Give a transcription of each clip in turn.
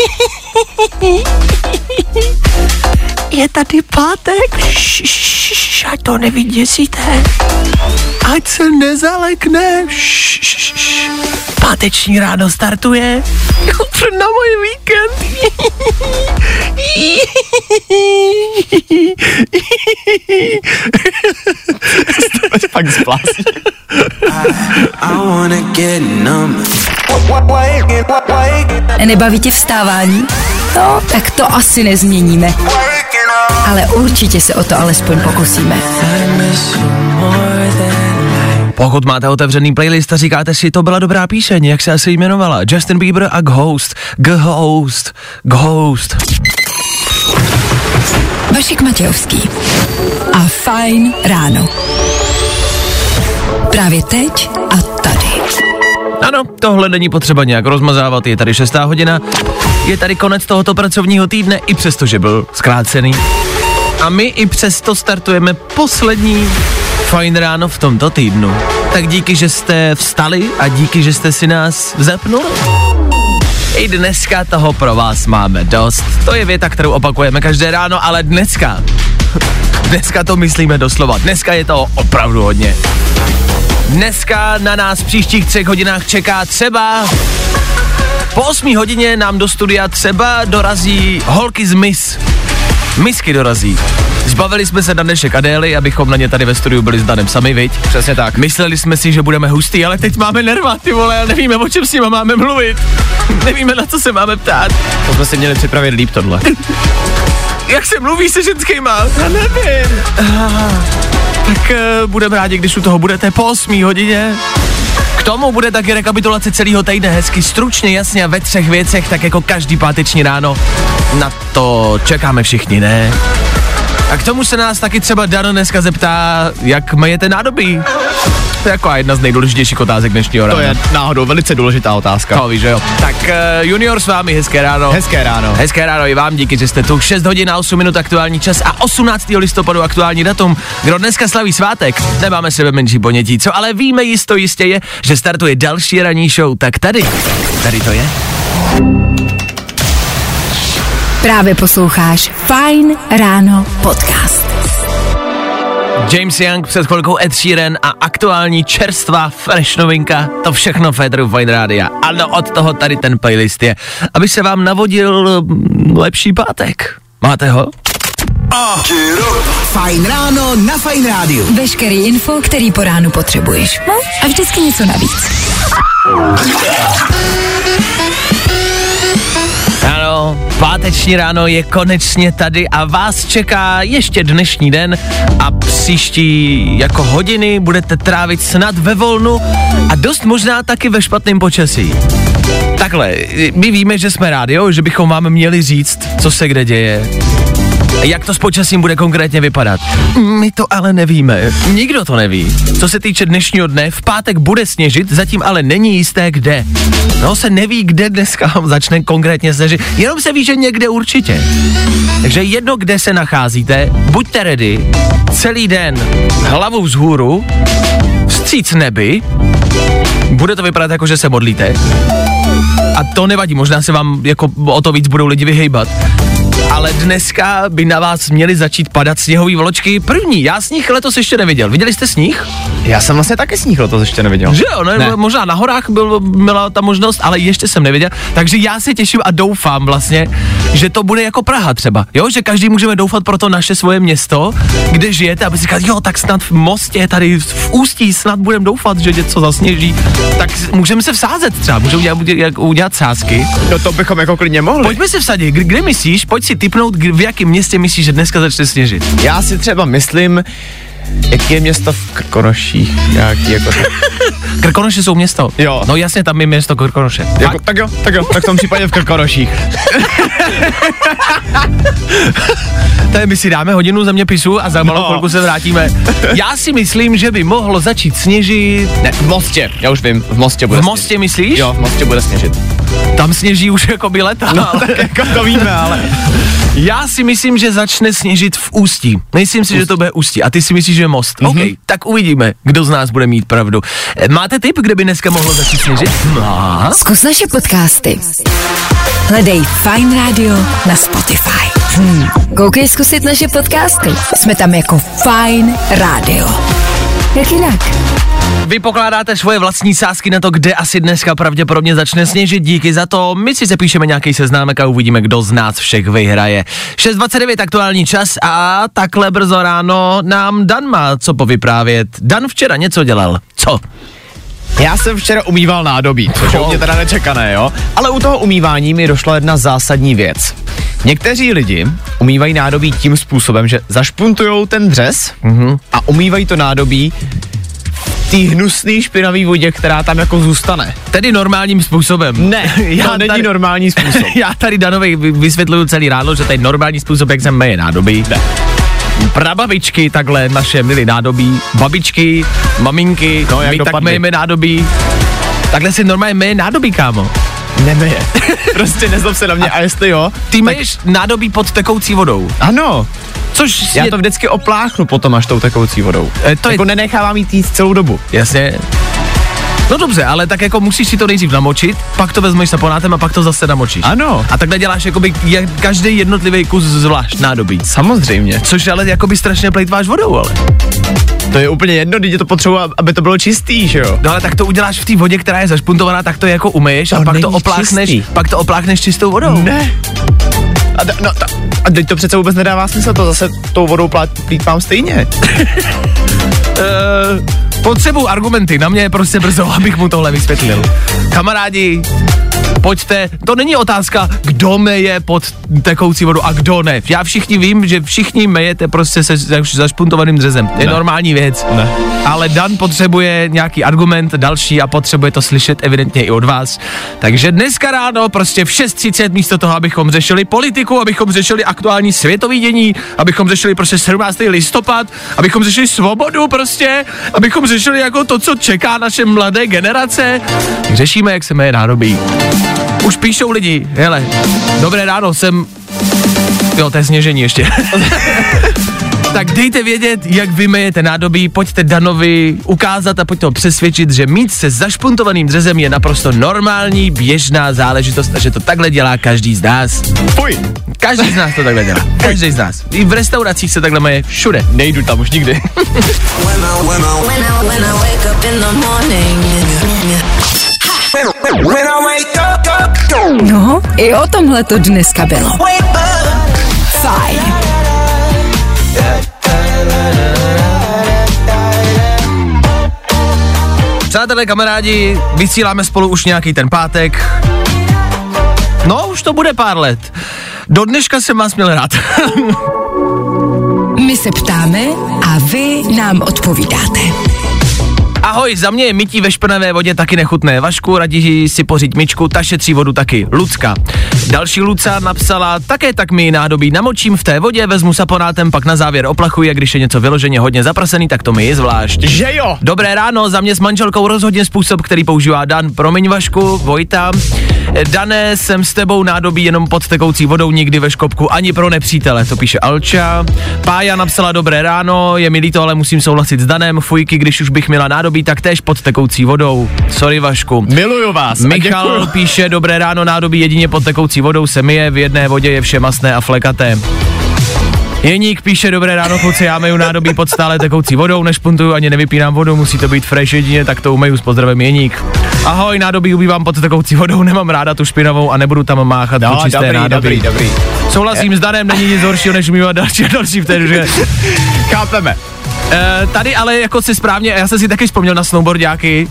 Je tady pátek, Šš, ať to nevyděsíte. Ať se nezalekne. Šš, Páteční ráno startuje. Na můj víkend. Pak zblásní. Nebaví tě vstávání? No, tak to asi nezměníme. Ale určitě se o to alespoň pokusíme. Pokud máte otevřený playlist a říkáte si, to byla dobrá píseň, jak se asi jmenovala? Justin Bieber a Ghost. Ghost. Ghost. Vašek Matějovský. A Fajn ráno. Právě teď. Ano, tohle není potřeba nějak rozmazávat, je tady šestá hodina, je tady konec tohoto pracovního týdne, i přesto, že byl zkrácený. A my i přesto startujeme poslední fajn ráno v tomto týdnu. Tak díky, že jste vstali a díky, že jste si nás zapnuli. I dneska toho pro vás máme dost. To je věta, kterou opakujeme každé ráno, ale dneska, dneska to myslíme doslova. Dneska je to opravdu hodně. Dneska na nás v příštích třech hodinách čeká třeba... Po 8 hodině nám do studia třeba dorazí holky z Miss. Misky dorazí. Zbavili jsme se na dnešek Adély, abychom na ně tady ve studiu byli s Danem sami, viď? Přesně tak. Mysleli jsme si, že budeme hustý, ale teď máme nerva, ty vole, a nevíme, o čem s nima máme mluvit. Nevíme, na co se máme ptát. To jsme si měli připravit líp tohle. Jak se mluví se ženskýma? Já nevím. Ah, tak uh, budeme rádi, když u toho budete po 8 hodině. K tomu bude taky rekapitulace celého týdne hezky, stručně, jasně a ve třech věcech, tak jako každý páteční ráno. Na to čekáme všichni, ne? A k tomu se nás taky třeba Dano dneska zeptá, jak majete nádobí. To je jako jedna z nejdůležitějších otázek dnešního rána. To je náhodou velice důležitá otázka. To víš, že jo. Tak uh, Junior s vámi, hezké ráno. Hezké ráno. Hezké ráno i vám, díky, že jste tu. 6 hodin a 8 minut aktuální čas a 18. listopadu aktuální datum. Kdo dneska slaví svátek, nemáme sebe menší ponětí. Co ale víme jisto jistě je, že startuje další ranní show. Tak tady, tady to je. Právě posloucháš Fajn ráno podcast. James Young před chvilkou Ed Sheeran a aktuální čerstvá fresh novinka, to všechno Federu Fine Rádia. Ano, od toho tady ten playlist je, aby se vám navodil mm, lepší pátek. Máte ho? Fajn ráno na Fajn rádiu. Veškerý info, který po ránu potřebuješ. No a vždycky něco navíc. Páteční ráno je konečně tady a vás čeká ještě dnešní den a příští jako hodiny budete trávit snad ve volnu a dost možná taky ve špatném počasí. Takhle, my víme, že jsme rádio, že bychom vám měli říct, co se kde děje. Jak to s počasím bude konkrétně vypadat? My to ale nevíme. Nikdo to neví. Co se týče dnešního dne, v pátek bude sněžit, zatím ale není jisté kde. No se neví, kde dneska začne konkrétně sněžit, jenom se ví, že někde určitě. Takže jedno, kde se nacházíte, buďte ready, celý den hlavou vzhůru, vstříc nebi, bude to vypadat jako, že se modlíte. A to nevadí, možná se vám jako o to víc budou lidi vyhejbat. Ale dneska by na vás měly začít padat sněhové vločky první. Já sníh letos ještě neviděl. Viděli jste sníh? Já jsem vlastně taky sníh to ještě neviděl. Že jo, ne, Ne. možná na horách byl, byla ta možnost, ale ještě jsem neviděl. Takže já se těším a doufám vlastně, že to bude jako Praha třeba. Jo, že každý můžeme doufat pro to naše svoje město, kde žijete, aby si říkal, jo, tak snad v Mostě, tady v Ústí, snad budeme doufat, že něco zasněží. Tak můžeme se vsázet třeba, můžeme udělat, udělat, sázky. No to bychom jako klidně mohli. Pojďme se vsadit, kde myslíš, pojď si typnout, v jakém městě myslíš, že dneska začne sněžit. Já si třeba myslím, Jaký je město v Krkonoších? Nějaký jako... Krkonoše jsou město. Jo. No jasně, tam je město Krkonoše. jako tak jo, tak jo, tak v tom případě v Krkonoších. Tady my si dáme hodinu zeměpisu a za malou No. chvilku se vrátíme. Já si myslím, že by mohlo začít sněžit. Ne, v Mostě, já už vím, v Mostě bude V Mostě myslíš? Jo, v Mostě bude sněžit. Tam sněží už jako by leta. No, tak jako to víme, ale... Já si myslím, že začne sněžit v Ústí. Myslím si, že to bude Ústí. A ty si myslíš, že je most. Mhm. OK, tak uvidíme, kdo z nás bude mít pravdu. Eh, Máte tip, kde by dneska mohlo začít sněžit? Má. Zkus naše podcasty. Hledej Fine Radio na Spotify. Hmm. Koukej zkusit naše podcasty. Jsme tam jako Fine Radio. Jak jinak? Vy pokládáte svoje vlastní sázky na to, kde asi dneska pravděpodobně začne sněžit. Díky za to. My si zapíšeme nějaký seznámek a uvidíme, kdo z nás všech vyhraje. 6.29 aktuální čas a takhle brzo ráno nám Dan má co povyprávět. Dan včera něco dělal. Co? Já jsem včera umýval nádobí, což je u mě teda nečekané, jo? Ale u toho umývání mi došla jedna zásadní věc. Někteří lidi umývají nádobí tím způsobem, že zašpuntujou ten dřez mm-hmm. a umývají to nádobí té hnusné špinavé vodě, která tam jako zůstane. Tedy normálním způsobem. Ne, Já to není tady- normální způsob. Já tady Danovi vy- vysvětluju celý ráno, že to je normální způsob, jak se meje nádobí. Ne. Prababičky takhle naše milí nádobí, babičky, maminky, No, jak my tak dopadly? mejeme nádobí. Takhle si normálně meje nádobí, kámo. Nemeje. prostě nezlob se na mě a jestli jo, Ty meješ nádobí pod tekoucí vodou, ano, což já je... to vždycky opláchnu potom až tou tekoucí vodou. Eh, to je- jako nenechávám jít jíst celou dobu. Jasně. No dobře, ale tak jako musíš si to nejdřív namočit, pak to vezmeš saponátem a pak to zase namočíš. Ano. A takhle děláš jakoby je- každý jednotlivý kus zvlášť nádobí. Samozřejmě. Což ale jakoby strašně plejtváš vodou, ale. To je úplně jedno, když je to potřeba, aby to bylo čistý, že jo? No ale tak to uděláš v té vodě, která je zašpuntovaná, tak to jako umyješ a To pak to opláchneš, čistý. pak to opláchneš čistou vodou. Ne. A, d- no, ta, a teď to přece vůbec nedává smysl, to zase tou vodou plát, plýtvám stejně. Uh, potřebuji argumenty, na mě je prostě brzo, abych mu tohle vysvětlil. Kamarádi, pojďte, to není otázka, kdo meje pod tekoucí vodu a kdo ne. Já všichni vím, že všichni mejete prostě se zaš- zašpuntovaným dřezem. To je Ne. normální věc. Ne. Ale Dan potřebuje nějaký argument další a potřebuje to slyšet evidentně i od vás. Takže dneska ráno prostě v 6.30 místo toho, abychom řešili politiku, abychom řešili aktuální světový dění, abychom řešili prostě 17. listopad, abychom řešili svobodu prostě, abychom řešili jako to, co čeká naše mladé generace, řešíme, jak se meje nádobí. Už píšou lidi, hele, dobré ráno, jsem... Jo, to je sněžení ještě. tak dejte vědět, jak vymejete nádobí, pojďte Danovi ukázat a pojďte ho přesvědčit, že mít se zašpuntovaným dřezem je naprosto normální, běžná záležitost a že to takhle dělá každý z nás. Fuj, Každý z nás to takhle dělá. Každý z nás. I v restauracích se takhle meje všude. nejdu tam už nikdy. When I wake No, i o tomhle to dneska bylo. Fajn. Přátelé, kamarádi, vysíláme spolu už nějaký ten pátek. No, už to bude pár let. Do dneška jsem vás měl rád. My se ptáme a vy nám odpovídáte. Ahoj, za mě je mytí ve špinavé vodě taky nechutné. Vašku, radí si pořiď myčku, ta šetří vodu taky. Lucka. Další Luca napsala, také tak mi nádobí namočím v té vodě, vezmu saponátem, pak na závěr oplachuji a když je něco vyloženě hodně zaprasený, tak to mi je zvlášť. že jo? Dobré ráno, za mě s manželkou rozhodně způsob, který používá Dan. Promiň Vašku, Vojta. Dané, jsem s tebou nádobí jenom pod tekoucí vodou, nikdy ve škopku, ani pro nepřítele, to píše Alča. Pája napsala dobré ráno, je mi líto, ale musím souhlasit s Danem. Fujky, když už bych měla nádobí, tak též pod tekoucí vodou. Sorry Vašku. Miluju vás. Michal píše, dobré ráno, nádobí jedině pod tekoucí vodou se myje, v jedné vodě je vše masné a flekaté. Jeník píše, dobré ráno kluci, já meju nádobí pod stále tekoucí vodou, nešpuntuju ani nevypínám vodu, musí to být fresh jedině, tak to umeju s pozdravem Jeník. Ahoj, nádobí ubývám pod tekoucí vodou, nemám ráda tu špinavou a nebudu tam máchat No, čisté dobrý, nádobí. dobrý, dobrý. Souhlasím s Danem, není nic horšího, než umývat další a další vteřiny. Chápeme. E, tady ale jako si správně, já jsem si taky vzpomněl na snowboardiáky.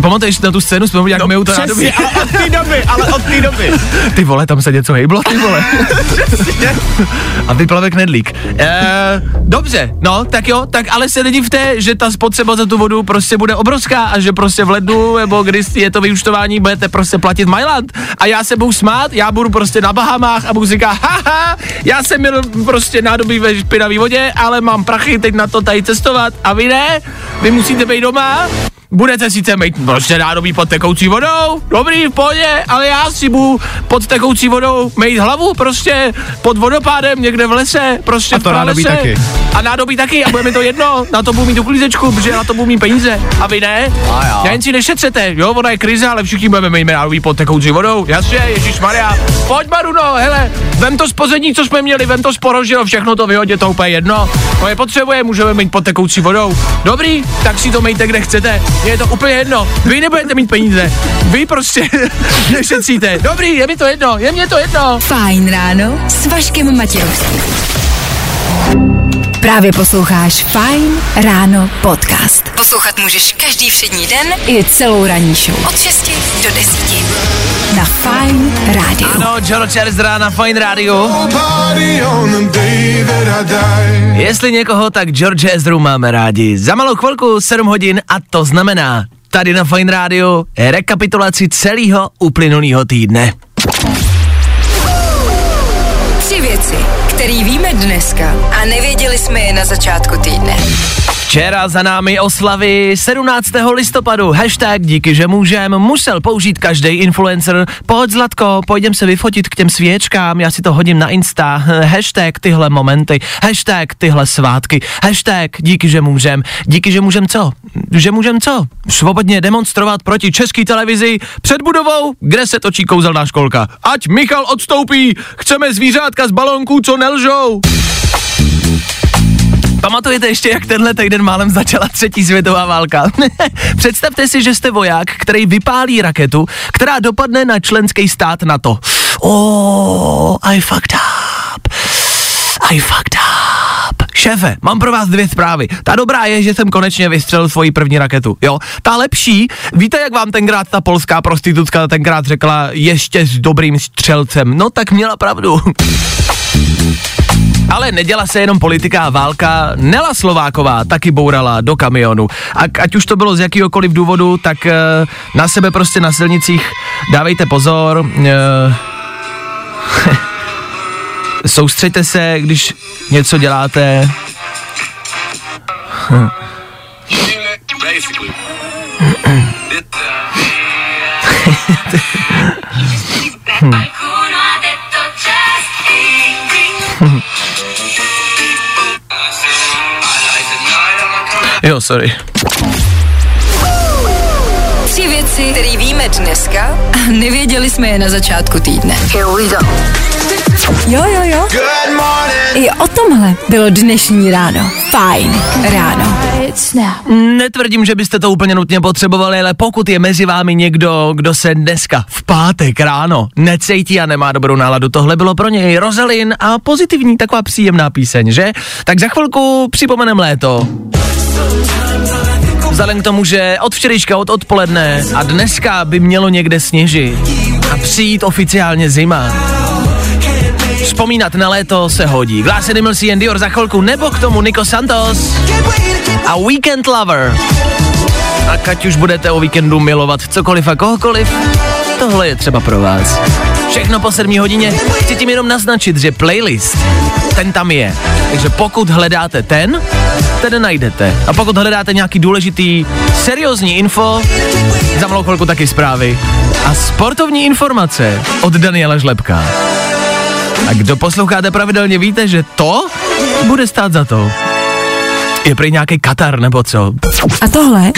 Pamatuješ na tu scénu snowboardiák no, myjou to? Přesně, ale od té doby, ale od té doby. Ty vole, tam se něco hejblo, ty vole. A vyplave knedlík. E, dobře, no, tak jo, tak ale se nedivte, že ta spotřeba za tu vodu prostě bude obrovská a že prostě v lednu, nebo když je to vyučtování, budete prostě platit Mailand. A já se budu smát, já budu prostě na Bahamách a budu říkat, haha, já jsem měl prostě nádobí ve špinavé vodě, ale mám prachy teď na to tady cestovat a vy ne, vy musíte být doma budete sice mít prostě nádobí pod tekoucí vodou, dobrý, v pohodě, ale já si budu pod tekoucí vodou mít hlavu prostě pod vodopádem někde v lese, prostě A to v nádobí pralese. taky. A nádobí taky a bude mi to jedno, na to budu mít uklízečku, protože na to budu mít peníze. A vy ne? A. Já jen si nešetřete, jo, ona je krize, ale všichni budeme mít nádobí pod tekoucí vodou. Jasně, Ježíš Maria. Pojď Maruno, hele, vem to z pozadní, co jsme měli, vem to z porožilo, všechno to vyhodě, to úplně jedno. To je potřebuje, můžeme mít pod tekoucí vodou. Dobrý, tak si to mějte kde chcete. Je to úplně jedno. Vy nebudete mít peníze. Vy prostě nešetříte. Dobrý, je mi to jedno, je mě to jedno. Fajn ráno s Vaškem Matějovským. Právě posloucháš Fajn ráno podcast. Poslouchat můžeš každý všední den i celou ranní show. Od 6 do 10. Na Fajn rádiu. No, George Ezra na Fine Radio. Jestli někoho, tak George Ezru máme rádi. Za malou chvilku 7 hodin a to znamená tady na Fine Radio rekapitulaci celého uplynulého týdne. Tři věci, které víme dneska a nevěděli jsme je na začátku týdne. Včera za námi oslavy 17. listopadu. Hashtag díky, že můžem. Musel použít každý influencer. Pojď Zlatko, pojďem se vyfotit k těm svěčkám, já si to hodím na Insta. Hashtag tyhle momenty. Hashtag tyhle svátky. Hashtag díky, že můžem. Díky, že můžem co? Že můžem co? Svobodně demonstrovat proti české televizi před budovou, kde se točí kouzelná školka. Ať Michal odstoupí, chceme zvířátka z balonků, co nelžou. Pamatujete ještě, jak tenhle týden málem začala třetí světová válka? Představte si, že jste voják, který vypálí raketu, která dopadne na členský stát NATO. Oh, I fucked up. I fucked up. Šéfe, mám pro vás dvě zprávy. Ta dobrá je, že jsem konečně vystřelil svoji první raketu. Jo, ta lepší, víte, jak vám tenkrát ta polská prostitutka tenkrát řekla ještě s dobrým střelcem. No tak měla pravdu. Ale neděla se jenom politika a válka. Nela Slováková taky bourala do kamionu. A ať už to bylo z jakýhokoliv důvodu, tak uh, na sebe prostě na silnicích dávejte pozor. Uh, soustřeďte se, když něco děláte. Jo, sorry. Tři věci, které víme dneska a nevěděli jsme je na začátku týdne. Here we go. Jo, jo, jo. I o tomhle bylo dnešní ráno. Fajn ráno. Netvrdím, že byste to úplně nutně potřebovali, ale pokud je mezi vámi někdo, kdo se dneska v pátek ráno necítí a nemá dobrou náladu, tohle bylo pro něj Rozelin a pozitivní taková příjemná píseň, že? Tak za chvilku připomenem léto. Vzhledem k tomu, že od včerejška, od odpoledne a dneska by mělo někde sněžit a přijít oficiálně zima. Vzpomínat na léto se hodí. Glass Animals and Dior za chvilku, nebo k tomu Nico Santos a Weekend Lover. A ať už budete o víkendu milovat cokoliv a kohokoliv, tohle je třeba pro vás. Všechno po 7 hodině. Chci tím jenom naznačit, že playlist, ten tam je. Takže pokud hledáte ten, ten najdete. A pokud hledáte nějaký důležitý, seriózní info, za malou chvilku taky zprávy. A sportovní informace od Daniela Žlepka. A kdo posloucháte pravidelně, víte, že to bude stát za to. Je prý nějaký Katar nebo co? A tohle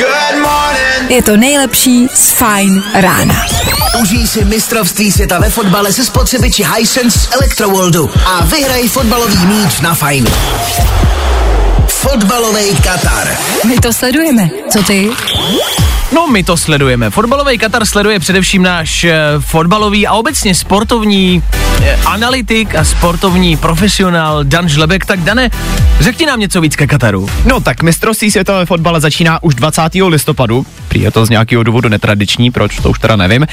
je to nejlepší z Fajn rána. Užij si mistrovství světa ve fotbale se spotřebiči Hisense z Electroworldu a vyhraj fotbalový míč na fajnu. Fotbalový Katar. My to sledujeme. Co ty? No, my to sledujeme. Fotbalový Katar sleduje především náš e, fotbalový a obecně sportovní e, analytik a sportovní profesionál Dan Žlebek. Tak Dane, řekni nám něco víc ke Kataru. No tak mistrovství světa ve fotbale začíná už 20. listopadu. Prý je to z nějakého důvodu netradiční, proč to už teda nevím.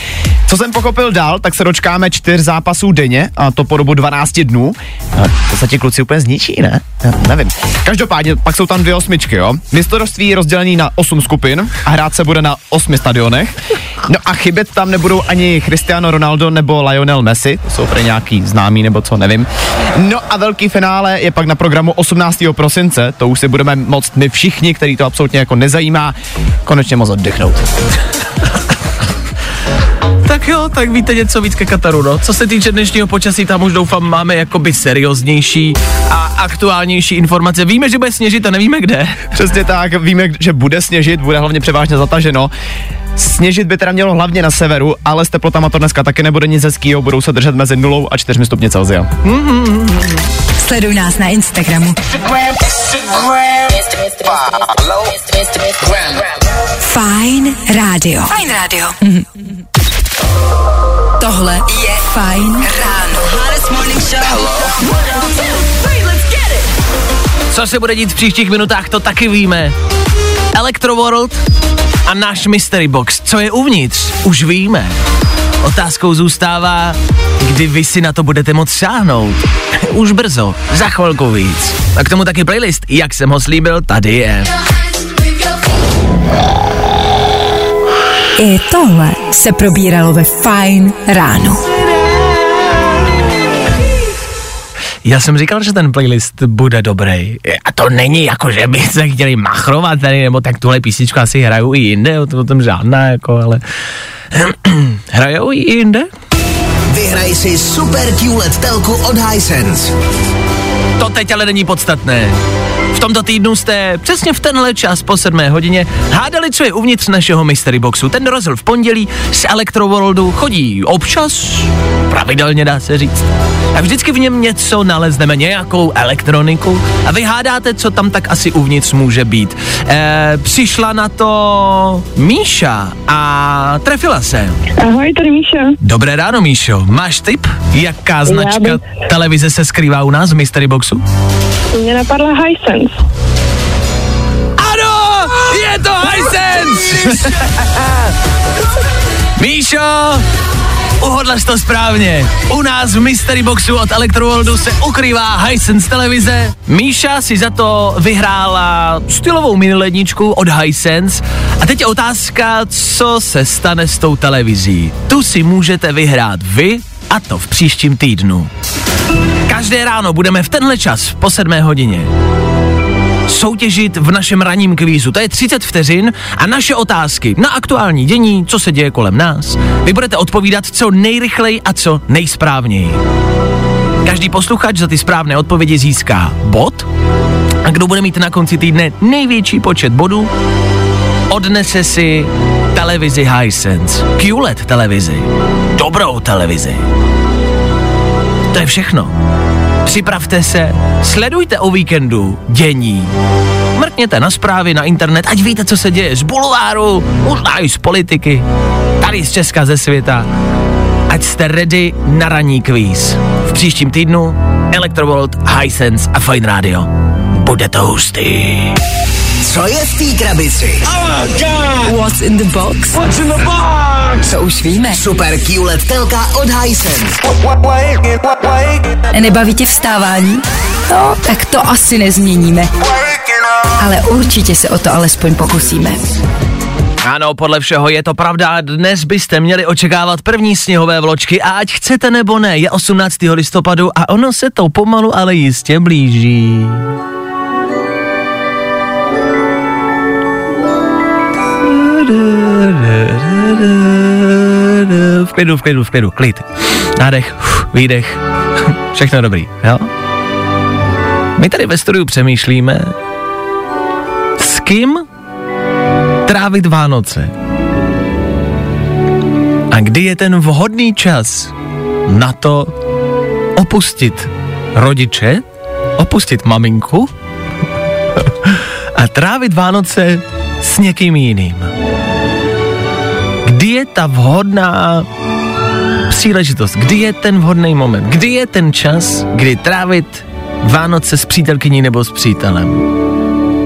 Co jsem pochopil dál, tak se dočkáme čtyř zápasů denně a to po dobu 12 dnů. A to se ti kluci úplně zničí, ne? Já nevím. Každopádně pak jsou tam dvě osmičky, jo. Mistrovství je rozdělený na osm skupin a hrát se bude na osmi stadionech. No a chybět tam nebudou ani Cristiano Ronaldo nebo Lionel Messi, to jsou pro nějaký známý nebo co, nevím. No a velký finále je pak na programu 18. prosince, to už si budeme moct my všichni, který to absolutně jako nezajímá, konečně moc oddechnout. Tak jo, tak víte něco víc ke Kataru, no. Co se týče dnešního počasí, tam už doufám máme jakoby serióznější a aktuálnější informace. Víme, že bude sněžit a nevíme kde. Přesně tak, víme, že bude sněžit, bude hlavně převážně zataženo. Sněžit by teda mělo hlavně na severu, ale s teplotama to dneska taky nebude nic hezkýho, budou se držet mezi 0 a 4 stupně Celsia. Sleduj nás na Instagramu. Fajn rádio. Fajn rádio. Tohle je Fajn ráno. Hottest morning show. Co se bude dít v příštích minutách, to taky víme. Electroworld a náš Mystery Box. Co je uvnitř, už víme. Otázkou zůstává, kdy vy si na to budete moct sáhnout. Už brzo, za chvilku víc. A k tomu taky playlist, jak jsem ho slíbil, tady je. I tohle se probíralo ve Fajn ráno. Já jsem říkal, že ten playlist bude dobrý. A to není jako, že by se chtěli machrovat tady, nebo tak tuhle písničku asi hrajou i jinde, o tom, žádná, jako, ale hrajou i jinde? Vyhraj si super QLED telku od Hisense. To teď ale není podstatné. V tomto týdnu jste přesně v tenhle čas po 7 hodině hádali, co je uvnitř našeho mystery boxu. Ten rozhl v pondělí z Electroworldu chodí občas, pravidelně dá se říct. A vždycky v něm něco nalezneme, nějakou elektroniku a vy hádáte, co tam tak asi uvnitř může být. E, přišla na to Míša a trefila se. Ahoj, tady Míša. Dobré ráno, Míšo. Máš tip, jaká značka televize se skrývá u nás v Mystery Boxu? Mě napadla Hisense. Ano, je to Hisense! Míšo, uhodla jsi to správně. U nás v Mystery Boxu od Electroworldu se ukrývá Hisense televize. Míša si za to vyhrála stylovou mini ledničku od Hisense. A teď je otázka, co se stane s tou televizí. Tu si můžete vyhrát vy, a to v příštím týdnu. Každé ráno budeme v tenhle čas po 7 hodině soutěžit v našem ranním kvízu. To je 30 vteřin a naše otázky na aktuální dění, co se děje kolem nás. Vy budete odpovídat co nejrychleji a co nejsprávněji. Každý posluchač za ty správné odpovědi získá bod a kdo bude mít na konci týdne největší počet bodů, odnese si televizi Hisense, QLED televizi, dobrou televizi. To je všechno. Připravte se, sledujte o víkendu dění. Mrkněte na zprávy, na internet, ať víte, co se děje z bulváru, možná i z politiky, tady z Česka, ze světa. Ať jste ready na ranní kvíz. V příštím týdnu Electrovolt, Hisense a Fine Radio. Bude to hustý. Co je v té krabici? What's in the box? What's in the box? To už víme. Super QLED telka od Hisense. Nebaví tě vstávání? No, tak to asi nezměníme. Ale určitě se o to alespoň pokusíme. Ano, podle všeho je to pravda. Dnes byste měli očekávat první sněhové vločky a ať chcete nebo ne, je 18. listopadu a ono se to pomalu, ale jistě blíží. V klidu, v klidu, v klidu, klid. Nádech, výdech, všechno dobrý, jo? My tady ve studiu přemýšlíme, s kým trávit Vánoce. A kdy je ten vhodný čas na to opustit rodiče, opustit maminku a trávit Vánoce s někým jiným. Ta vhodná příležitost, kdy je ten vhodný moment, kdy je ten čas, kdy trávit Vánoce s přítelkyní nebo s přítelem.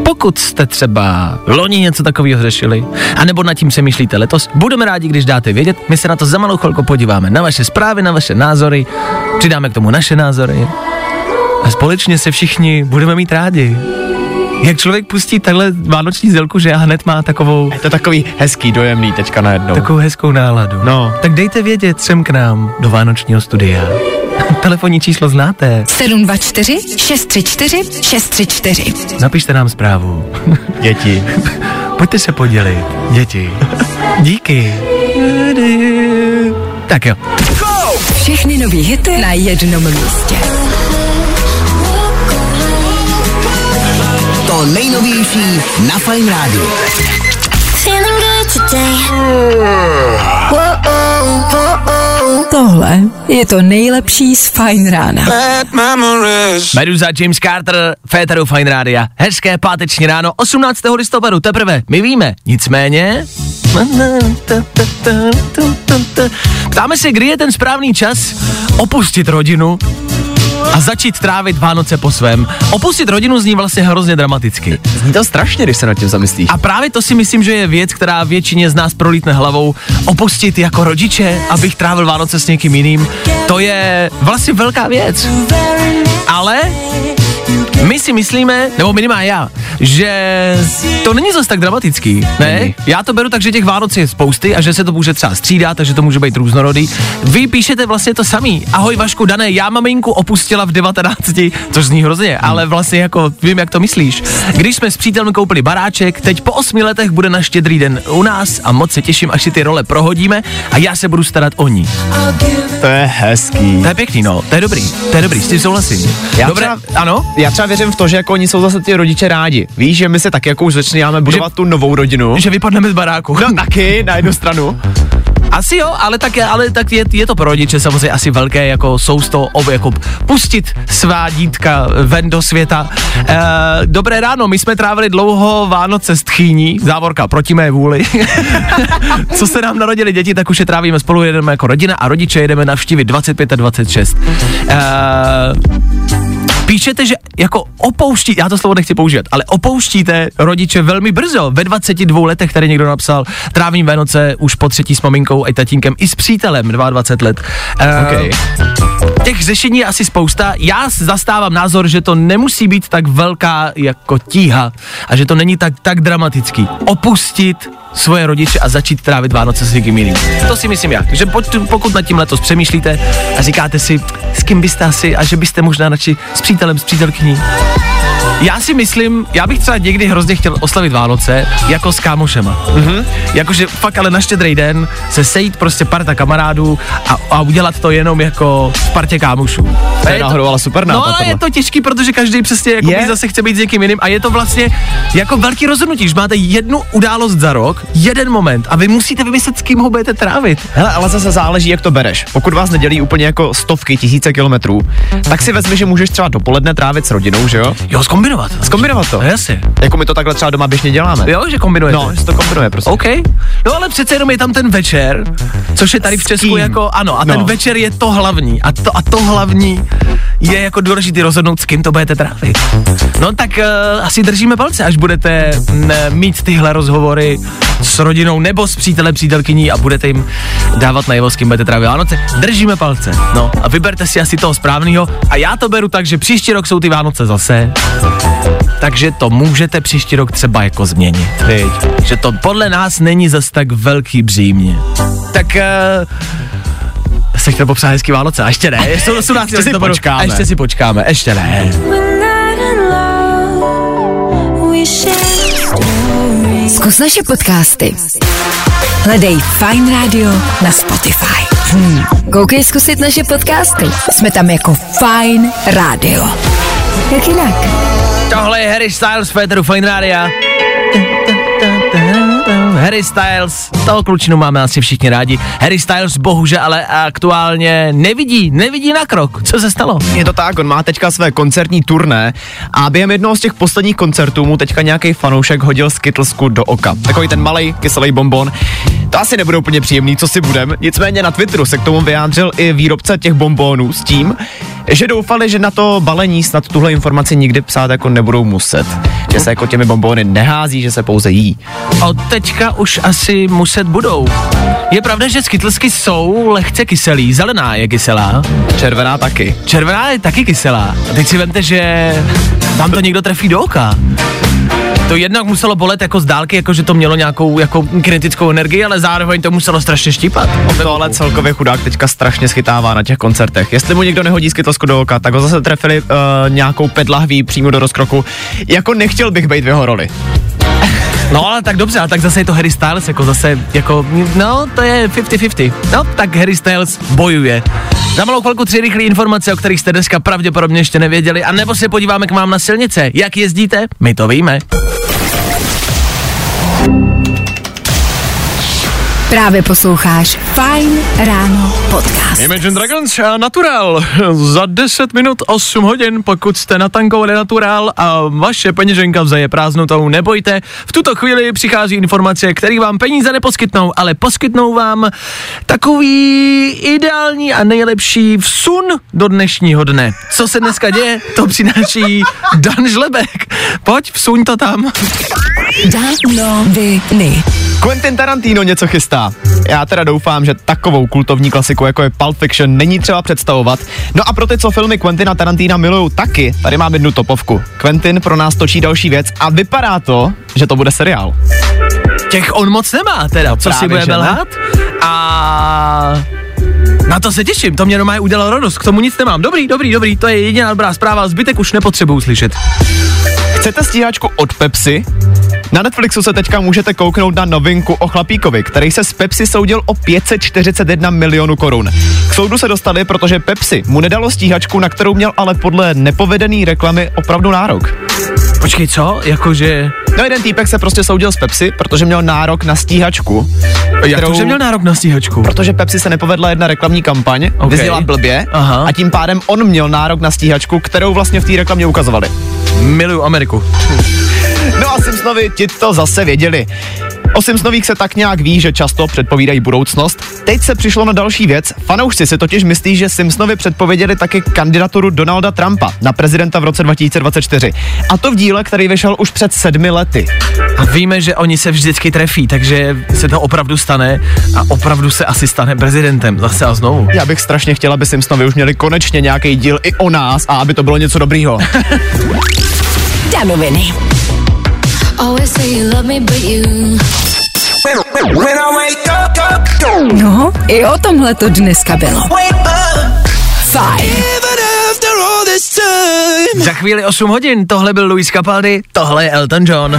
Pokud jste třeba loni něco takového řešili, anebo nad tím přemýšlíte letos, budeme rádi, když dáte vědět. My se na to za malou chvilku podíváme na vaše zprávy, na vaše názory, přidáme k tomu naše názory a společně se všichni budeme mít rádi. Jak člověk pustí takhle vánoční zelku, že a hned má takovou, Je to takový hezký, dojemný teďka najednou. takovou hezkou náladu. No. Tak dejte vědět sem k nám do vánočního studia. Telefonní číslo znáte. 724 634 634. Napište nám zprávu. Děti. Pojďte se podělit, děti. Díky. Tak jo. Všechny nový hity na jednom místě. Nejnovější na Fine today. Tohle je to nejlepší z Fine Rána. Meduza James Carter, Féteru Fine Rádia. Hezké páteční ráno, 18. listopadu, teprve, my víme. Nicméně... Ptáme se, kdy je ten správný čas opustit rodinu a začít trávit Vánoce po svém. Opustit rodinu zní vlastně hrozně dramaticky. Zní to strašně, když se nad tím zamyslíš. A právě to si myslím, že je věc, která většině z nás prolítne hlavou. Opustit jako rodiče, abych trávil Vánoce s někým jiným, to je vlastně velká věc. Ale my si myslíme, nebo minimálně já, že to není zase tak dramatický, ne? Já to beru tak, že těch Vánoc je spousty a že se to může třeba střídat, takže to může být různorodý. Vy píšete vlastně to samý. Ahoj Vašku, Dané, já maminku opustila v 19, což zní hrozně, ale vlastně jako vím, jak to myslíš. Když jsme s přítelem koupili baráček, teď po osmi letech bude na štědrý den u nás a moc se těším, až si ty role prohodíme a já se budu starat o ní. To je hezký. To je pěkný, no, to je dobrý, to je dobrý, s tím souhlasím. Já Dobré, třeba- ano? Já třeba věřím v to, že jako oni jsou zase ty rodiče rádi. Víš, že my se tak jako už začínáme budovat tu novou rodinu. Že vypadneme z baráku. No taky, na jednu stranu. Asi jo, ale tak, je, ale tak je, je to pro rodiče samozřejmě asi velké jako sousto, ob, jako pustit svá dítka ven do světa. E, dobré ráno, my jsme trávili dlouho Vánoce s tchýní, závorka proti mé vůli. Co se nám narodili děti, tak už je trávíme spolu, jedeme jako rodina a rodiče jedeme navštívit 25 a 26. E, Píšete, že jako opouští, já to slovo nechci používat, ale opouštíte rodiče velmi brzo. Ve 22 letech tady někdo napsal, trávím Vánoce už po třetí s maminkou a tatínkem i s přítelem 22 let. Uh, Okay. Těch řešení je asi spousta. Já zastávám názor, že to nemusí být tak velká jako tíha a že to není tak, tak dramatický. Opustit svoje rodiče a začít trávit Vánoce s někým jiným. To si myslím já. Že po- pokud nad tím letos přemýšlíte a říkáte si, s kým byste asi a že byste možná radši s přítelem, s přítelkyní. Já si myslím, já bych třeba někdy hrozně chtěl oslavit Vánoce jako s kámošema. Mm-hmm. Jakože fakt ale na štědrý den se sejít prostě parta kamarádů a, a udělat to jenom jako v partě kámošů. To A je náhodou ale super No nápad ale tohle. je to těžký, protože každý přesně jako Je. zase chce být s někým jiným a je to vlastně jako velký rozhodnutí, že máte jednu událost za rok, jeden moment a vy musíte vymyslet, s kým ho budete trávit. Hele, ale zase záleží, jak to bereš. Pokud vás nedělí úplně jako stovky, tisíce kilometrů, tak si vezmi, že můžeš třeba dopoledne trávit s rodinou, že jo? Jo, zkombinovat. Zkombinovat to. No, jasně. Jako my to takhle třeba doma běžně děláme. Jo, že kombinujete. No, že to kombinuje prostě. OK. No ale přece jenom je tam ten večer, což je tady v Česku jako, ano, a ten No. večer je to hlavní. A to, a to hlavní je jako důležitý rozhodnout, s kým to budete trávit. No tak uh, asi držíme palce, až budete m, mít tyhle rozhovory s rodinou nebo s přítelem, přítelkyní a budete jim dávat najevo, s kým budete trávit Vánoce. Držíme palce. No a vyberte si asi toho správného. A já to beru tak, že příští rok jsou ty Vánoce zase. Takže to můžete příští rok třeba jako změnit. Viď. Že to podle nás není zas tak velký břímě. Tak uh, se chtěl popřát hezký Vánoce, a ještě ne, ještě, 18. Ještě si listopadu. počkáme. A ještě si počkáme, ještě ne. Zkus naše podcasty. Hledej Fine Radio na Spotify. Hmm. Koukej zkusit naše podcasty. Jsme tam jako Fine Radio. Jak jinak? Tohle je Harry Styles, Féteru Fine Radio. Harry Styles, toho klučinu máme asi všichni rádi. Harry Styles bohužel ale aktuálně nevidí, nevidí na krok. Co se stalo? Je to tak, on má teďka své koncertní turné a během jednoho z těch posledních koncertů mu teďka nějaký fanoušek hodil skitlsku do oka. Takový ten malý kyselý bonbon. To asi nebude úplně příjemný, co si budem. Nicméně na Twitteru se k tomu vyjádřil i výrobce těch bonbonů s tím, že doufali, že na to balení snad tuhle informaci nikdy psát jako nebudou muset. Že se jako těmi bonbony nehází, že se pouze jí. Od teďka už asi muset budou. Je pravda, že skytlsky jsou lehce kyselý. Zelená je kyselá, Červená taky. červená je taky kyselá. A teď si vemte, že vám to někdo trefí do oka. To jednak muselo bolet jako z dálky, jako že to mělo nějakou jako kinetickou energii, ale zároveň to muselo strašně štípat. To ale celkově chudák teďka strašně schytává na těch koncertech. Jestli mu někdo nehodí skytlsku do oka, tak ho zase trefili uh, nějakou pedlahví přímo do rozkroku. Jako nechtěl bych být v jeho roli. No ale tak dobře, ale tak zase je to Harry Styles, jako zase, jako, no to je 50-50. No tak Harry Styles bojuje. Za malou chvilku tři rychlé informace, o kterých jste dneska pravděpodobně ještě nevěděli, a nebo se podíváme k vám na silnice. Jak jezdíte? My to víme. Právě posloucháš Fine Ráno podcast. Imagine Dragons a Natural. Za 10 minut 8 hodin, pokud jste natankovali Natural a vaše peněženka vzaje prázdnotou, nebojte. V tuto chvíli přichází informace, které vám peníze neposkytnou, ale poskytnou vám takový ideální a nejlepší vsun do dnešního dne. Co se dneska děje, to přináší Dan Žlebek. Pojď, vsuň to tam. Danoviny. Quentin Tarantino něco chystá. Já teda doufám, že takovou kultovní klasiku, jako je Pulp Fiction, není třeba představovat. No a pro ty, co filmy Quentina Tarantina milují taky, tady mám jednu topovku. Quentin pro nás točí další věc a vypadá to, že to bude seriál. Těch on moc nemá teda, co si budeme lhát. A na to se těším, to mě doma udělal radost, k tomu nic nemám. Dobrý, dobrý, dobrý, to je jediná dobrá zpráva, zbytek už nepotřebuju slyšet. Chcete stíhačku od Pepsi? Na Netflixu se teďka můžete kouknout na novinku o chlapíkovi, který se z Pepsi soudil o 541 milionů korun. K soudu se dostali, protože Pepsi mu nedalo stíhačku, na kterou měl ale podle nepovedený reklamy opravdu nárok. Počkej, co? Jakože... No jeden týpek se prostě soudil s Pepsi, protože měl nárok na stíhačku. Jak to, že měl nárok na stíhačku? Protože Pepsi se nepovedla jedna reklamní kampaň, Ok. okay. vyzněla blbě Aha. a tím pádem on měl nárok na stíhačku, kterou vlastně v té reklamě ukazovali. Miluju Ameriku. No a Simpsonovi ti to zase věděli. O Simpsonových se tak nějak ví, že často předpovídají budoucnost. Teď se přišlo na další věc. Fanoušci si totiž myslí, že Simpsonovi předpověděli taky kandidaturu Donalda Trumpa na prezidenta v roce 2024. A to v díle, který vyšel už před sedmi lety. A víme, že oni se vždycky trefí, takže se to opravdu stane a opravdu se asi stane prezidentem. Zase a znovu. Já bych strašně chtěla, aby Simpsonovi už měli konečně nějaký díl i o nás a aby to bylo něco dobrýho. Danoviny. Always say you love me, but you. No, i o tomhle to dneska bylo. Fajn. Za chvíli 8 hodin, tohle byl Luis Capaldi, tohle je Elton John.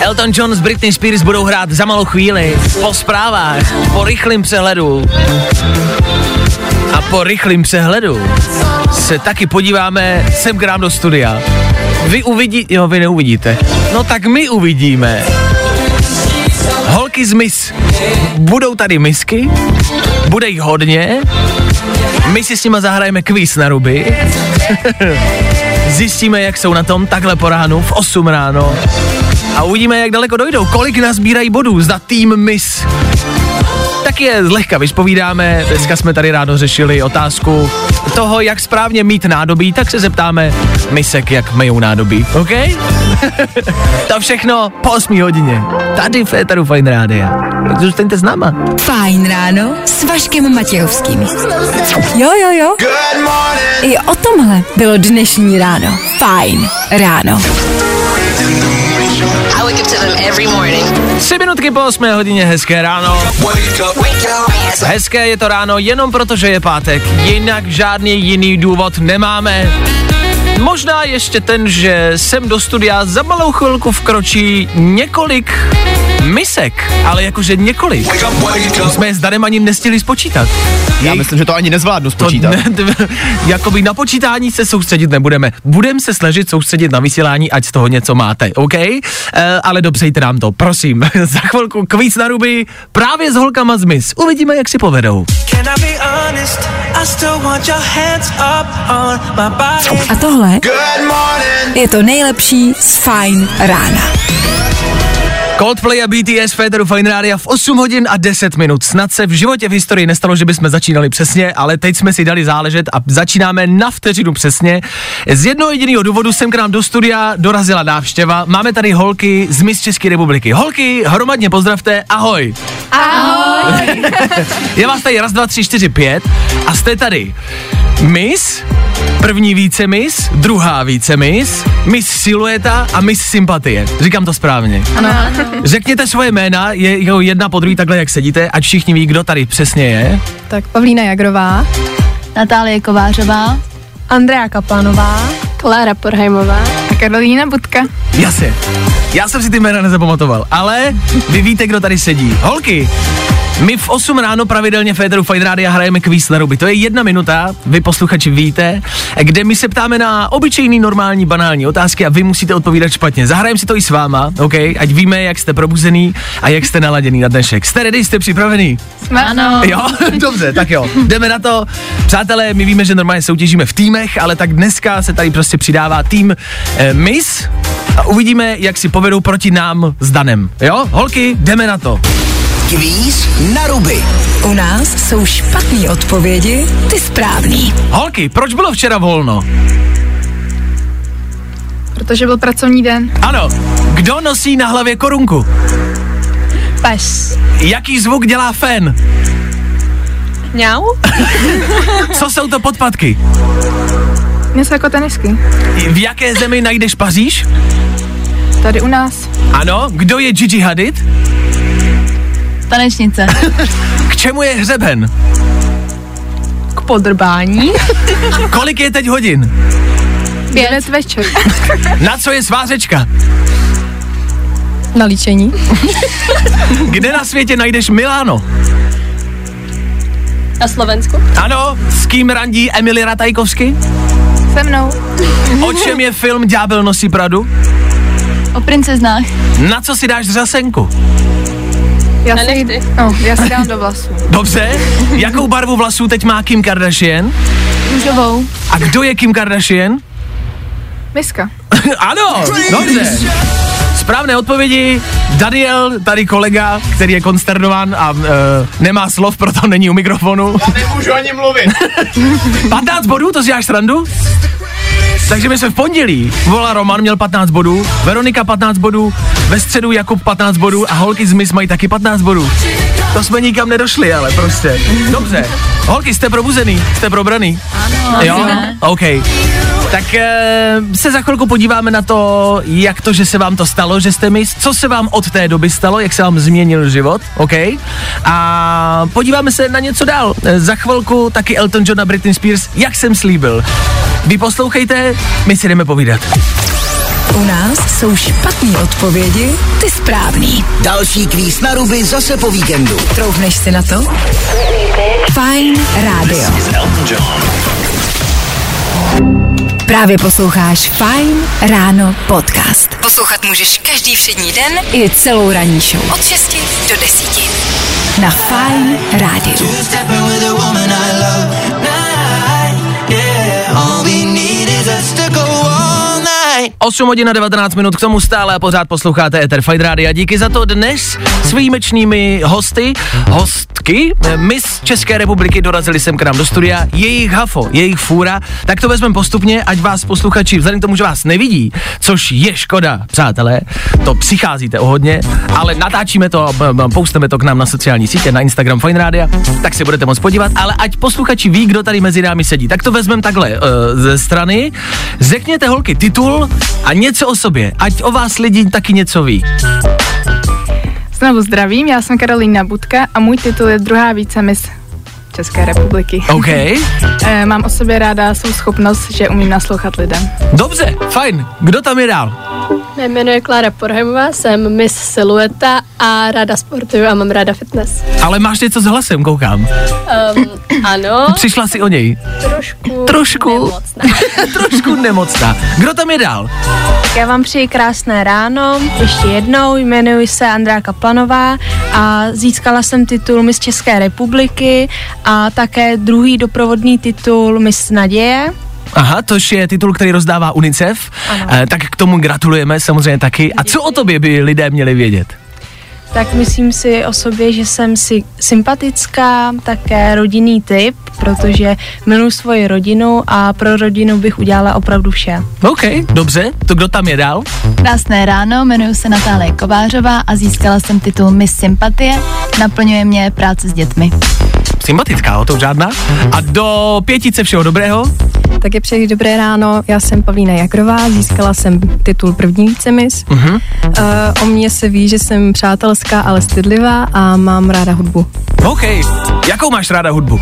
Elton John s Britney Spears budou hrát za malou chvíli, po zprávách, po rychlém přehledu. A po rychlém přehledu se taky podíváme sem k nám do studia. Vy uvidí, jo, vy neuvidíte. No tak my uvidíme. Holky z mis. Budou tady misky, bude jich hodně, my si s nima zahrajeme kvíz na ruby. Zjistíme, jak jsou na tom takhle po ránu, v 8 ráno. A uvidíme, jak daleko dojdou, kolik nazbírají bodů za tým Miss. Tak je zlehka vyspovídáme, dneska jsme tady ráno řešili otázku toho, jak správně mít nádobí, tak se zeptáme misek, jak myjou nádobí, OK? to všechno po 8 hodině, tady v Féteru Fine. Tak zůstaňte s náma. Fajn ráno s Vaškem Matějovským. Jo, jo, jo. I o tomhle bylo dnešní ráno. Fajn ráno. I wake up to them every morning. Tři minutky po 8 hodině, hezké ráno. Hezké je to ráno jenom proto, že je pátek, jinak žádný jiný důvod nemáme. Možná ještě ten, že sem do studia za malou chvilku vkročí několik misek, ale jakože několik. My jsme je s Danem ani nestihli spočítat. Já Jejich- myslím, že to ani nezvládnu to spočítat. ne, t- jakoby na počítání se soustředit nebudeme. Budeme se snažit soustředit na vysílání, ať z toho něco máte, OK? Uh, ale dopřejte nám to, prosím. Za chvilku kvíc na ruby právě s holkama z Miss. Uvidíme, jak si povedou. A tohle je to nejlepší z Fine rána. Coldplay a BTS Féteru Fine Rádia v 8 hodin a 10 minut. Snad se v životě v historii nestalo, že bychom začínali přesně, ale teď jsme si dali záležet a začínáme na vteřinu přesně. Z jednoho jediného důvodu jsem k nám do studia dorazila návštěva. Máme tady holky z Miss České republiky. Holky, hromadně pozdravte, ahoj. Ahoj. Je vás tady raz, dva, tři, čtyři, pět a jste tady Miss, první více Miss, druhá více Miss, Miss Silueta a Miss Sympatie. Říkám to správně. Řekněte svoje jména, je jo jedna po druhý takhle, jak sedíte, ať všichni ví, kdo tady přesně je. Tak Pavlína Jagrová, Natálie Kovářová, Andrea Kaplánová Klára Porhajmová. a Karolína Budka. Jasně. Já jsem si ty jména nezapamatoval, ale vy víte, kdo tady sedí. Holky, my v 8 ráno pravidelně Féteru Fine Rádia hrajeme kvíz na ruby. To je jedna minuta, vy posluchači víte, kde my se ptáme na obyčejný, normální, banální otázky a vy musíte odpovídat špatně. Zahrajeme si to i s váma, OK? Ať víme, jak jste probuzený a jak jste naladěný na dnešek. Jste ready, jste připravený? Ano. Jo, dobře, tak jo. Jdeme na to. Přátelé, my víme, že normálně soutěžíme v týmech, ale tak dneska se tady prostě přidává tým eh, Miss a uvidíme, jak si povedou proti nám s Danem. Jo, holky, jdeme na to. Kvíz na ruby. U nás jsou špatné odpovědi, ty správný. Holky, proč bylo včera volno? Protože byl pracovní den. Ano, kdo nosí na hlavě korunku? Pes. Jaký zvuk dělá fen? Mňau? Co jsou to podpatky? Něco jako tenisky. V jaké zemi najdeš Paříž? Tady u nás. Ano, kdo je Gigi Hadid? Tanečnice. K čemu je hřeben? K podrbání. Kolik je teď hodin? Pět večer. Na co je svářečka? Na líčení. Kde na světě najdeš Miláno? Na Slovensku. Ano, s kým randí Emily Ratajkovsky? Se mnou. O čem je film Ďábel nosí Pradu? O princeznách. Na co si dáš řasenku? Já si, no, já si dám do vlasů. Dobře, jakou barvu vlasů teď má Kim Kardashian? Růžovou. A kdo je Kim Kardashian? Miska. ano, dobře. Správné odpovědi. Daniel, tady kolega, který je konsternován a uh, nemá slov, proto není u mikrofonu. Nemůžu ani mluvit. 15 bodů, to si děláš srandu? Takže my jsme v pondělí. Vola Roman měl 15 bodů, Veronika 15 bodů, ve středu Jakub 15 bodů a holky z Miss mají taky 15 bodů. To jsme nikam nedošli, ale prostě. Dobře. Holky, jste probuzený, jste probraný. Ano, Jo? ne. OK. Tak e, se za chvilku podíváme na to, jak to, že se vám to stalo, že jste mis, co se vám od té doby stalo, jak se vám změnil život, OK? A podíváme se na něco dál. E, za chvilku taky Elton John a Britney Spears, jak jsem slíbil. Vy poslouchejte, my si jdeme povídat. U nás jsou špatné odpovědi, ty správný. Další kvíz na ruby zase po víkendu. Troufneš si na to? Fine Radio. Právě posloucháš Fine Ráno podcast. Poslouchat můžeš každý všední den i celou ranní show. Od 6 do 10. Na Fine Radio. All night. 8 hodin a 19 minut, k tomu stále a pořád posloucháte Ether Fight Radio. Díky za to dnes s výjimečnými hosty, hostky, eh, Miss České republiky dorazili sem k nám do studia, jejich hafo, jejich fůra, tak to vezmeme postupně, ať vás posluchači, vzhledem k tomu, že vás nevidí, což je škoda, přátelé, to přicházíte o hodně, ale natáčíme to, pousteme to k nám na sociální sítě, na Instagram Fine Radio, tak se budete moc podívat, ale ať posluchači ví, kdo tady mezi námi sedí, tak to vezmeme takhle uh, ze strany. Řekněte holky titul a něco o sobě, ať o vás lidi taky něco ví. Znovu zdravím, já jsem Karolína Budka a můj titul je druhá více mis České republiky. OK, E, mám o sobě ráda svou schopnost, že umím naslouchat lidem. dobře, fajn. Kdo tam je dál? Mé jméno je Klára Porhemová, jsem Miss Silueta a ráda sportuju a mám ráda fitness. Ale máš něco s hlasem, koukám. Um, ano, Přišla si o něj. trošku, Trošku. nemocná. Trošku nemocná. Kdo tam je dál? Tak já vám přeji krásné ráno, ještě jednou, jmenuji se Andrá Kaplanová a získala jsem titul Miss České republiky a také druhý doprovodný titul Miss Naděje. Aha, tož je titul, který rozdává UNICEF. Eh, tak k tomu gratulujeme samozřejmě taky. A co o tobě by lidé měli vědět? Tak myslím si o sobě, že jsem si sympatická, také rodinný typ, protože miluji svoji rodinu a pro rodinu bych udělala opravdu vše. OK, dobře. To kdo tam je dál? Krásné ráno, jmenuji se Natálie Kovářová a získala jsem titul Miss Sympatie. Naplňuje mě práce s dětmi. Sympatická, o to žádná. A do pětice všeho dobrého. Také přeji dobré ráno, já jsem Pavlína Jakrová, získala jsem titul první vícemis. Mhm. Uh, o mně se ví, že jsem přátelská, ale stydlivá a mám ráda hudbu. OK. Jakou máš ráda hudbu?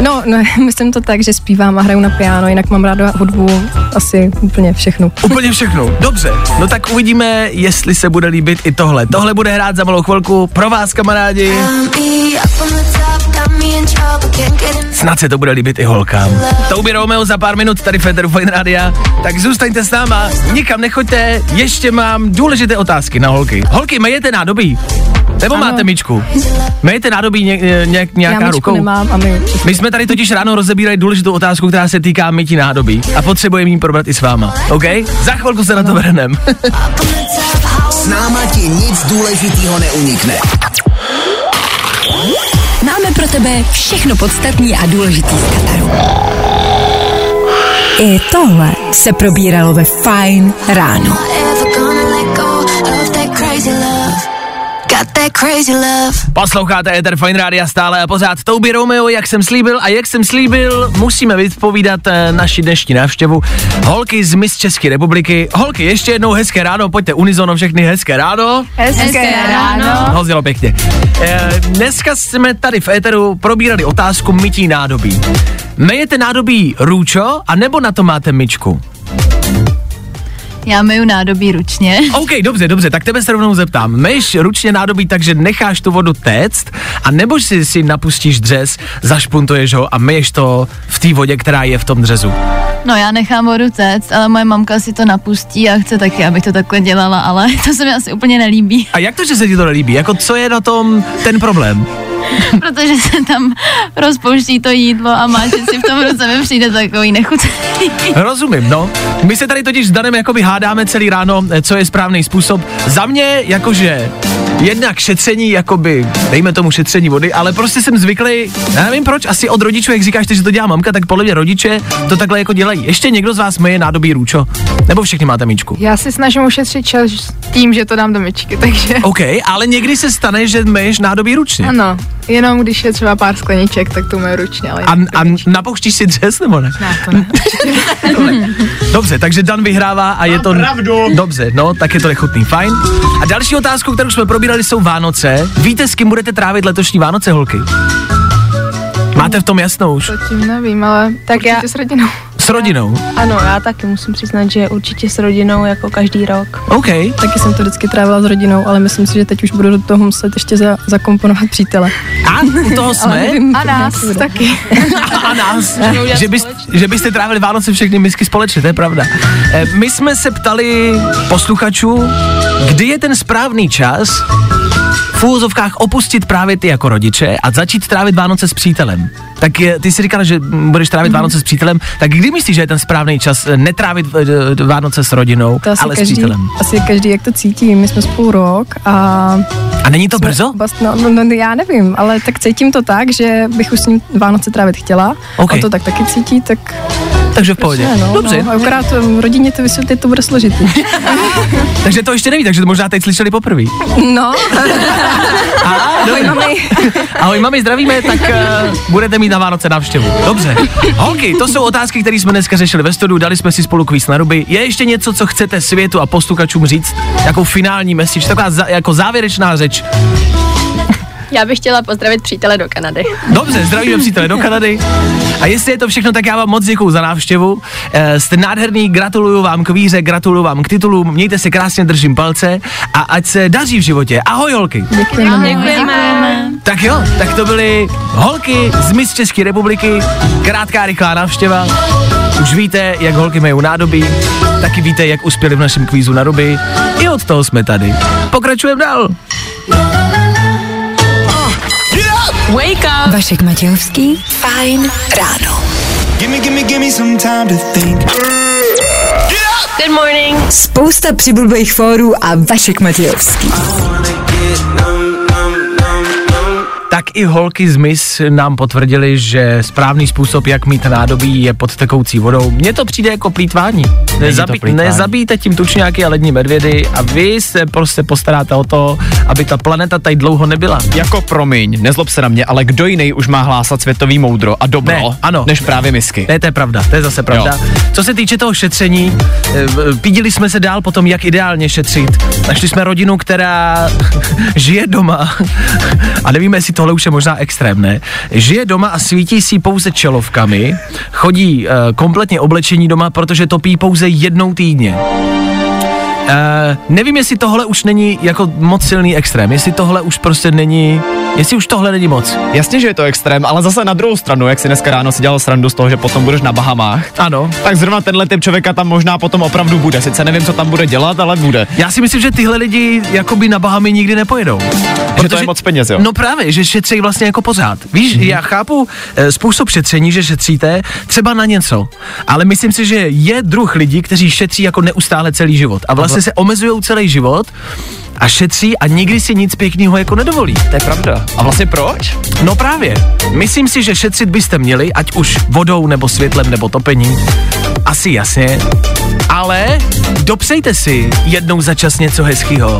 No, no, myslím to tak, že zpívám a hraju na piano, jinak mám ráda hudbu asi úplně všechno. Úplně všechno. Dobře. No tak uvidíme, jestli se bude líbit i tohle. Tohle bude hrát za malou chvilku pro vás, kamarádi. Snad se to bude líbit i holkám. Touby Romeo za pár minut tady Federu Fine Radia. Tak zůstaňte s náma, nikam nechoďte, ještě mám důležité otázky na holky. Holky, majete nádobí? Nebo Ano. máte myčku? Majete nádobí ně, ně, nějak, já nějaká myčku rukou? nemám a my... My jsme tady totiž ráno rozebírali důležitou otázku, která se týká mytí nádobí a potřebujeme ji probrat i s váma, OK? Za chvilku se na to vrhnem. S náma ti nic důležitýho neunikne. Máme pro tebe všechno podstatný a důležitý z Kataru. I tohle se probíralo ve Fine ráno. Posloucháte Ether Fine Rádia stále a pořád Touby Romeo, jak jsem slíbil a jak jsem slíbil, musíme vypovídat eh, naši dnešní návštěvu. Holky z Miss České republiky. Holky, ještě jednou hezké ráno, pojďte unizono všechny hezké ráno. Hezké ráno. No, zjelo pěkně. E, dneska jsme tady v Eteru probírali otázku mytí nádobí. Mejete nádobí růčo, a nebo na to máte myčku? Já myju nádobí ručně. OK, dobře, dobře, tak tebe se rovnou zeptám. Meješ ručně nádobí tak, že necháš tu vodu téct, a nebo si si napustíš dřez, zašpuntuješ ho a myješ to v té vodě, která je v tom dřezu? No já nechám vodu téct, ale moje mamka si to napustí a chce taky, abych to takhle dělala, ale to se mi asi úplně nelíbí, A jak to, že se ti to nelíbí? Jako co je na tom ten problém? protože se tam rozpouští to jídlo a máš si v tom ruce mi přijde takový nechutný. Rozumím, no. My se tady totiž s Danem jakoby hádáme celý ráno, co je správný způsob. Za mě, jakože jednak šetření, jakoby, dejme tomu šetření vody, ale prostě jsem zvyklý, já nevím proč, asi od rodičů, jak říkáš, že to dělá mamka, tak podle mě rodiče to takhle jako dělají. Ještě někdo z vás myje nádobí růčo? Nebo všichni máte míčku? Já si snažím ušetřit čas tím, že to dám do myčky, takže OK, ale někdy se stane, že myješ nádobí ručně. ano, jenom když je třeba pár skleniček, tak to moje ručně, ale A, a napouštíš si dřez nebo ne? ne, to ne. Dobře, takže Dan vyhrává a je to... Pravdu. Dobře, no, tak je to nechutný, fajn. A další otázku, kterou jsme probírali, jsou Vánoce. Víte, s kým budete trávit letošní Vánoce, holky? Máte v tom jasno už? To tím nevím, ale tak já s rodinou. S rodinou? Ano, já taky musím přiznat, že určitě s rodinou jako každý rok. OK. Taky jsem to vždycky trávila s rodinou, ale myslím si, že teď už budu do toho muset ještě za, zakomponovat přítele. A u toho jsme? nevím, A nás taky. A nás, že, bys, že byste trávili Vánoce všechny misky společně, to je pravda. Eh, My jsme se ptali posluchačů, kdy je ten správný čas v úvozovkách opustit právě ty jako rodiče a začít trávit Vánoce s přítelem. Tak je, ty jsi říkala, že budeš trávit Vánoce s přítelem, tak kdy myslíš, že je ten správný čas eh, netrávit eh, Vánoce s rodinou, To asi ale s každý, přítelem? asi každý, jak to cítí. My jsme spolu rok a... A není to brzo? No, no, no, já nevím, ale tak cítím to tak, že bych už s ním Vánoce trávit chtěla. Ok. On to tak taky cítí, tak... Takže v pohodě. Ne, no, Dobře. No, akorát um, rodině to vysvětlit, to bude složitý. Takže to ještě neví, takže to možná teď slyšeli poprvé. No. Ahoj, mami. Ahoj, mami, zdravíme, tak uh, budete mít na Vánoce návštěvu. Dobře. Holky, to jsou otázky, které jsme dneska řešili ve studiu, dali jsme si spolu kvíz na ruby. Je ještě něco, co chcete světu a posluchačům říct? Jako finální message, taková za, jako závěrečná řeč. Já bych chtěla pozdravit přítele do Kanady. Dobře, zdravíme přítele do Kanady. A jestli je to všechno, tak já vám moc děkuju za návštěvu. E, jste nádherný, gratuluju vám k víře, gratuluju vám k titulům, mějte se krásně, držím palce a ať se daří v životě. Ahoj holky. Děkujeme. Děkujeme. Tak jo, tak to byly holky z Miss České republiky, krátká rychlá návštěva. Už víte, jak holky mají nádobí, taky víte, jak uspěli v našem kvízu na ruby. I od toho jsme tady. Pokračujeme dál. Wake up! Vašek Matějovský, fajn ráno. Gimme, gimme, gimme some time to think. Good morning. Spousta přibulbých fórů a Vašek Matějovský. Tak i holky z MIS nám potvrdili, že správný způsob, jak mít nádobí, je pod tekoucí vodou. Mně to přijde jako plítvání. Nezabí, plýtvání. nezabíjte tím tučňáky a lední medvědy a vy se prostě postaráte o to, aby ta planeta tady dlouho nebyla. Jako promiň, nezlob se na mě, ale kdo jiný už má hlásat světový moudro a dobro, Ne, ano. než právě misky. Ne, to je pravda, to je zase pravda. Jo. Co se týče toho šetření, eh, pídili jsme se dál potom, jak ideálně šetřit. Našli jsme rodinu, která žije doma a nevíme, jestli tohle už je možná extrém, ne? Žije doma a svítí si pouze čelovkami, chodí uh, kompletně oblečení doma, protože topí pouze jednou týdně. Uh, nevím, jestli tohle už není jako moc silný extrém, jestli tohle už prostě není, jestli už tohle není moc. Jasně, že je to extrém, ale zase na druhou stranu, jak si dneska ráno si dělal srandu z toho, že potom budeš na Bahamách, Ano. tak zrovna tenhle typ člověka tam možná potom opravdu bude. Sice nevím, co tam bude dělat, ale bude. Já si myslím, že tyhle lidi jakoby na Bahamy nikdy nepojedou. Že to je moc peněz, jo? No právě, že šetří vlastně jako pořád. Víš, mm-hmm. já chápu e, způsob šetření, že šetříte třeba na něco, ale myslím si, že je druh lidí, kteří šetří jako neustále celý život a vlastně se omezují celý život a šetří a nikdy si nic pěkného jako nedovolí. To je pravda. A vlastně proč? No právě. Myslím si, že šetřit byste měli, ať už vodou, nebo světlem, nebo topením. Asi jasně. Ale dopřejte si jednou za čas něco hezkého.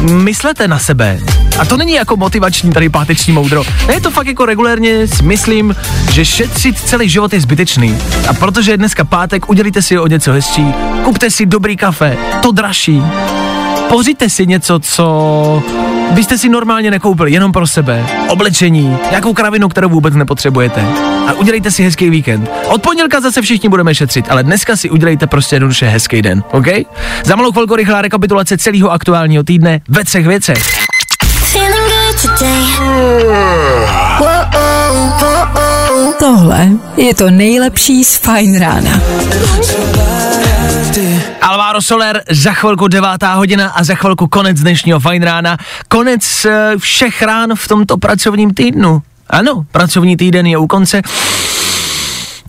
Myslete na sebe. A to není jako motivační tady páteční moudro. Ne, je to fakt jako regulérně myslím, že šetřit celý život je zbytečný. A protože je dneska pátek, udělíte si o něco hezčí, kupte si dobrý kafe, to dražší. Pořiďte si něco, co byste si normálně nekoupili, jenom pro sebe. Oblečení, nějakou kravinu, kterou vůbec nepotřebujete. A udělejte si hezký víkend. Od pondělka zase všichni budeme šetřit, ale dneska si udělejte prostě jednoduše hezký den, OK? Za malou chvilku rychlá rekapitulace celého aktuálního týdne ve třech věcech. Feeling good today. Tohle je to nejlepší z fajn rána. Alvaro Soler, za chvilku devátá hodina a za chvilku konec dnešního fajn rána. Konec eh, všech rán v tomto pracovním týdnu. Ano, pracovní týden je u konce.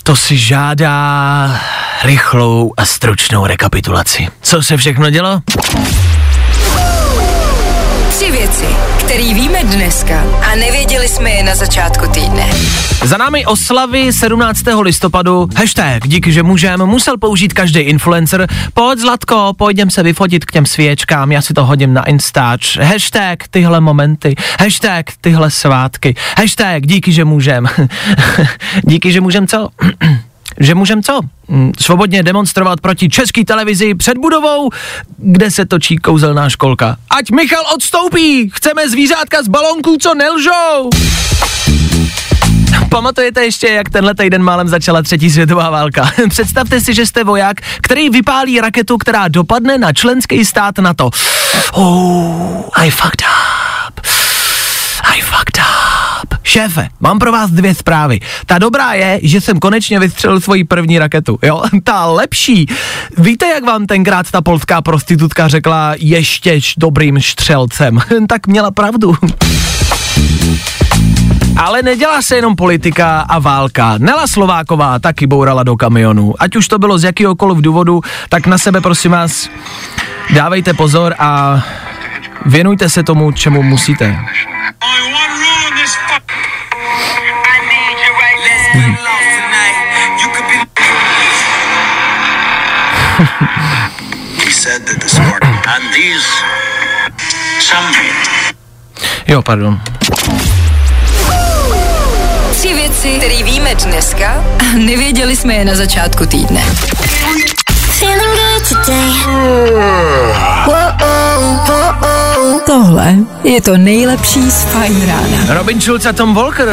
To si žádá rychlou a stručnou rekapitulaci. Co se všechno dělo? Které víme dneska a nevěděli jsme je na začátku týdne. Za námi oslavy 17. listopadu, hashtag díky, že můžem, musel použít každý influencer. Pojď Zlatko, pojďem se vyfotit k těm svěčkám, já si to hodím na Instač. Hashtag tyhle momenty, hashtag tyhle svátky, hashtag díky, že můžem. díky, že můžem co? že můžem co? Mm, Svobodně demonstrovat proti české televizi před budovou, kde se točí kouzelná školka. Ať Michal odstoupí! Chceme zvířátka z balonků, co nelžou! Pamatujete ještě, jak tenhle týden málem začala třetí světová válka? Představte si, že jste voják, který vypálí raketu, která dopadne na členský stát NATO. Oh, I fucked up. I fucked up. Šéfe, mám pro vás dvě zprávy. Ta dobrá je, že jsem konečně vystřelil svoji první raketu, jo? Ta lepší. Víte, jak vám tenkrát ta polská prostitutka řekla ještě dobrým střelcem? tak měla pravdu. Ale nedělá se jenom politika a válka. Nela Slováková taky bourala do kamionu. Ať už to bylo z jakýhokoliv důvodu, tak na sebe prosím vás dávejte pozor a věnujte se tomu, čemu musíte. Jo, pardon. Tři věci, které víme dneska a nevěděli jsme je na začátku týdne. Tohle je to nejlepší z Fajn rána. Robin Schulz a Tom Walker.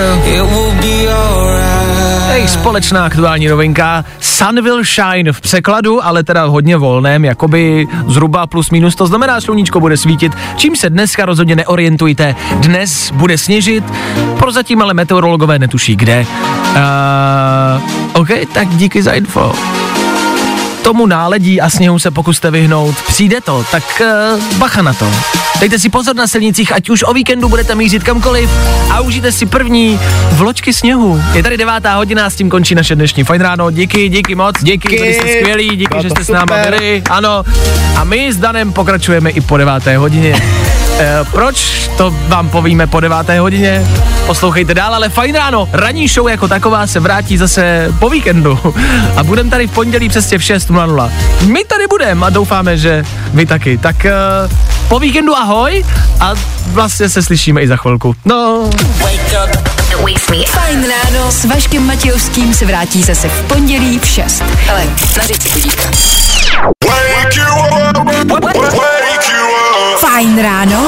Hej, společná aktuální novinka. Sun will shine v překladu, ale teda hodně volném, jakoby zhruba plus minus, to znamená, sluníčko bude svítit, čím se dneska rozhodně neorientujte. Dnes bude sněžit, prozatím ale meteorologové netuší kde. Uh, OK, tak díky za info tomu náledí a sněhu se pokuste vyhnout. Přijde to, tak uh, bacha na to. Dejte si pozor na silnicích, ať už o víkendu budete mířit kamkoliv a užijte si první vločky sněhu. Je tady devátá hodina, s tím končí naše dnešní fajn ráno. Díky, díky moc, díky, Díky. byli jste skvělí, díky, Bylo že jste s náma super. byli. Ano. A my s Danem pokračujeme i po deváté hodině. E, proč to vám povíme po deváté hodině? Poslouchejte dál, ale fajn ráno, ranní show jako taková se vrátí zase po víkendu. A budeme tady v pondělí přesně v 6.00. My tady budeme a doufáme, že vy taky. Tak e, po víkendu ahoj a vlastně se slyšíme i za chvilku. No. Fajn ráno s Vaškem Matějovským se vrátí zase v pondělí v 6. Ale na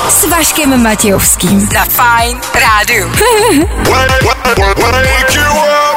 s Vaškem Matějovským. Na Fajn rádu. Wake you up.